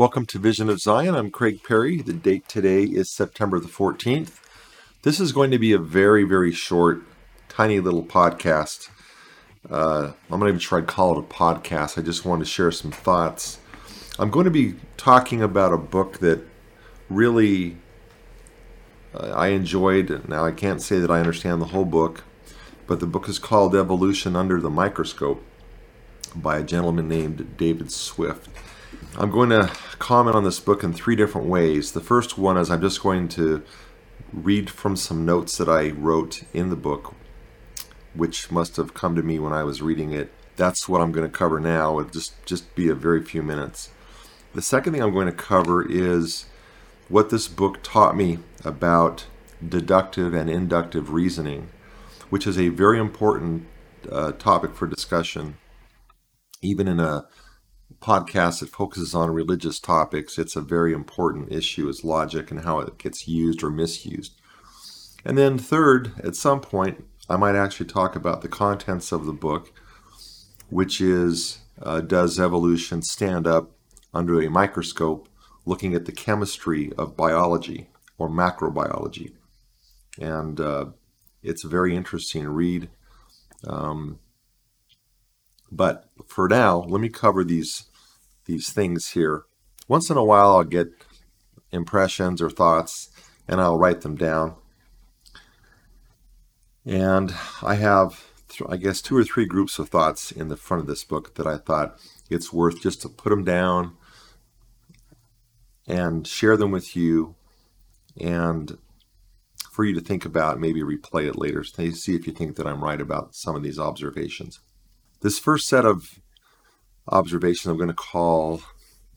Welcome to Vision of Zion. I'm Craig Perry. The date today is September the 14th. This is going to be a very, very short, tiny little podcast. Uh, I'm not even sure I'd call it a podcast. I just wanted to share some thoughts. I'm going to be talking about a book that really uh, I enjoyed. Now, I can't say that I understand the whole book, but the book is called Evolution Under the Microscope by a gentleman named David Swift. I'm going to comment on this book in three different ways. The first one is I'm just going to read from some notes that I wrote in the book, which must have come to me when I was reading it. That's what I'm going to cover now. It'll just just be a very few minutes. The second thing I'm going to cover is what this book taught me about deductive and inductive reasoning, which is a very important uh, topic for discussion, even in a podcast that focuses on religious topics, it's a very important issue is logic and how it gets used or misused. And then third, at some point, I might actually talk about the contents of the book, which is uh, does evolution stand up under a microscope looking at the chemistry of biology or macrobiology? And uh, it's a very interesting read. Um, but for now, let me cover these these things here. Once in a while, I'll get impressions or thoughts, and I'll write them down. And I have, I guess, two or three groups of thoughts in the front of this book that I thought it's worth just to put them down and share them with you, and for you to think about, maybe replay it later, see if you think that I'm right about some of these observations. This first set of observations I'm going to call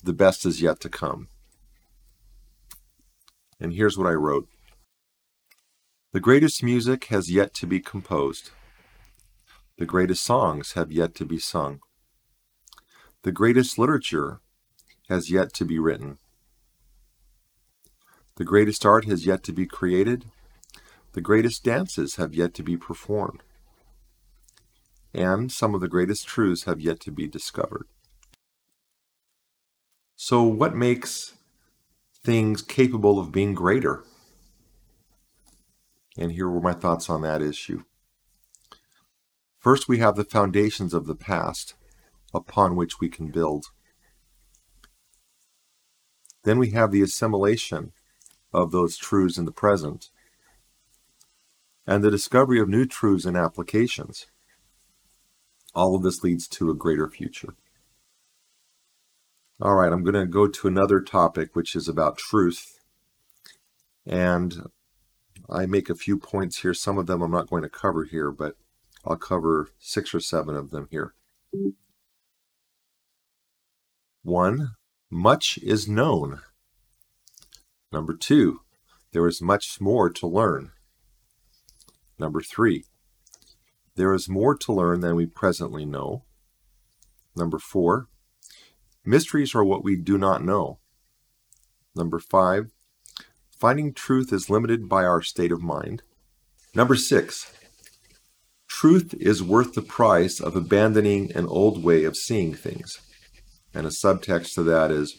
The Best Is Yet to Come. And here's what I wrote The greatest music has yet to be composed. The greatest songs have yet to be sung. The greatest literature has yet to be written. The greatest art has yet to be created. The greatest dances have yet to be performed and some of the greatest truths have yet to be discovered. So, what makes things capable of being greater? And here were my thoughts on that issue. First, we have the foundations of the past upon which we can build. Then we have the assimilation of those truths in the present and the discovery of new truths and applications. All of this leads to a greater future. All right, I'm going to go to another topic, which is about truth. And I make a few points here. Some of them I'm not going to cover here, but I'll cover six or seven of them here. One, much is known. Number two, there is much more to learn. Number three, there is more to learn than we presently know. Number four, mysteries are what we do not know. Number five, finding truth is limited by our state of mind. Number six, truth is worth the price of abandoning an old way of seeing things. And a subtext to that is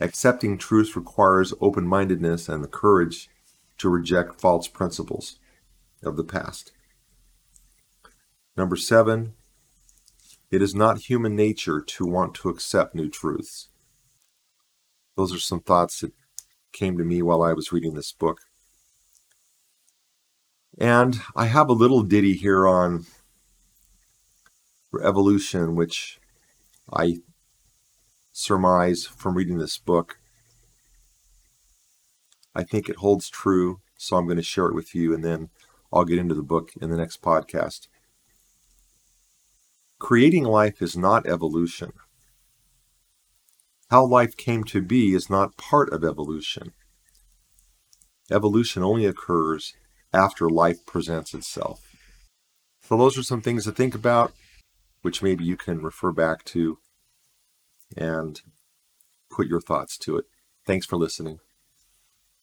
accepting truth requires open mindedness and the courage to reject false principles of the past. Number seven, it is not human nature to want to accept new truths. Those are some thoughts that came to me while I was reading this book. And I have a little ditty here on evolution, which I surmise from reading this book. I think it holds true, so I'm going to share it with you, and then I'll get into the book in the next podcast. Creating life is not evolution. How life came to be is not part of evolution. Evolution only occurs after life presents itself. So, those are some things to think about, which maybe you can refer back to and put your thoughts to it. Thanks for listening.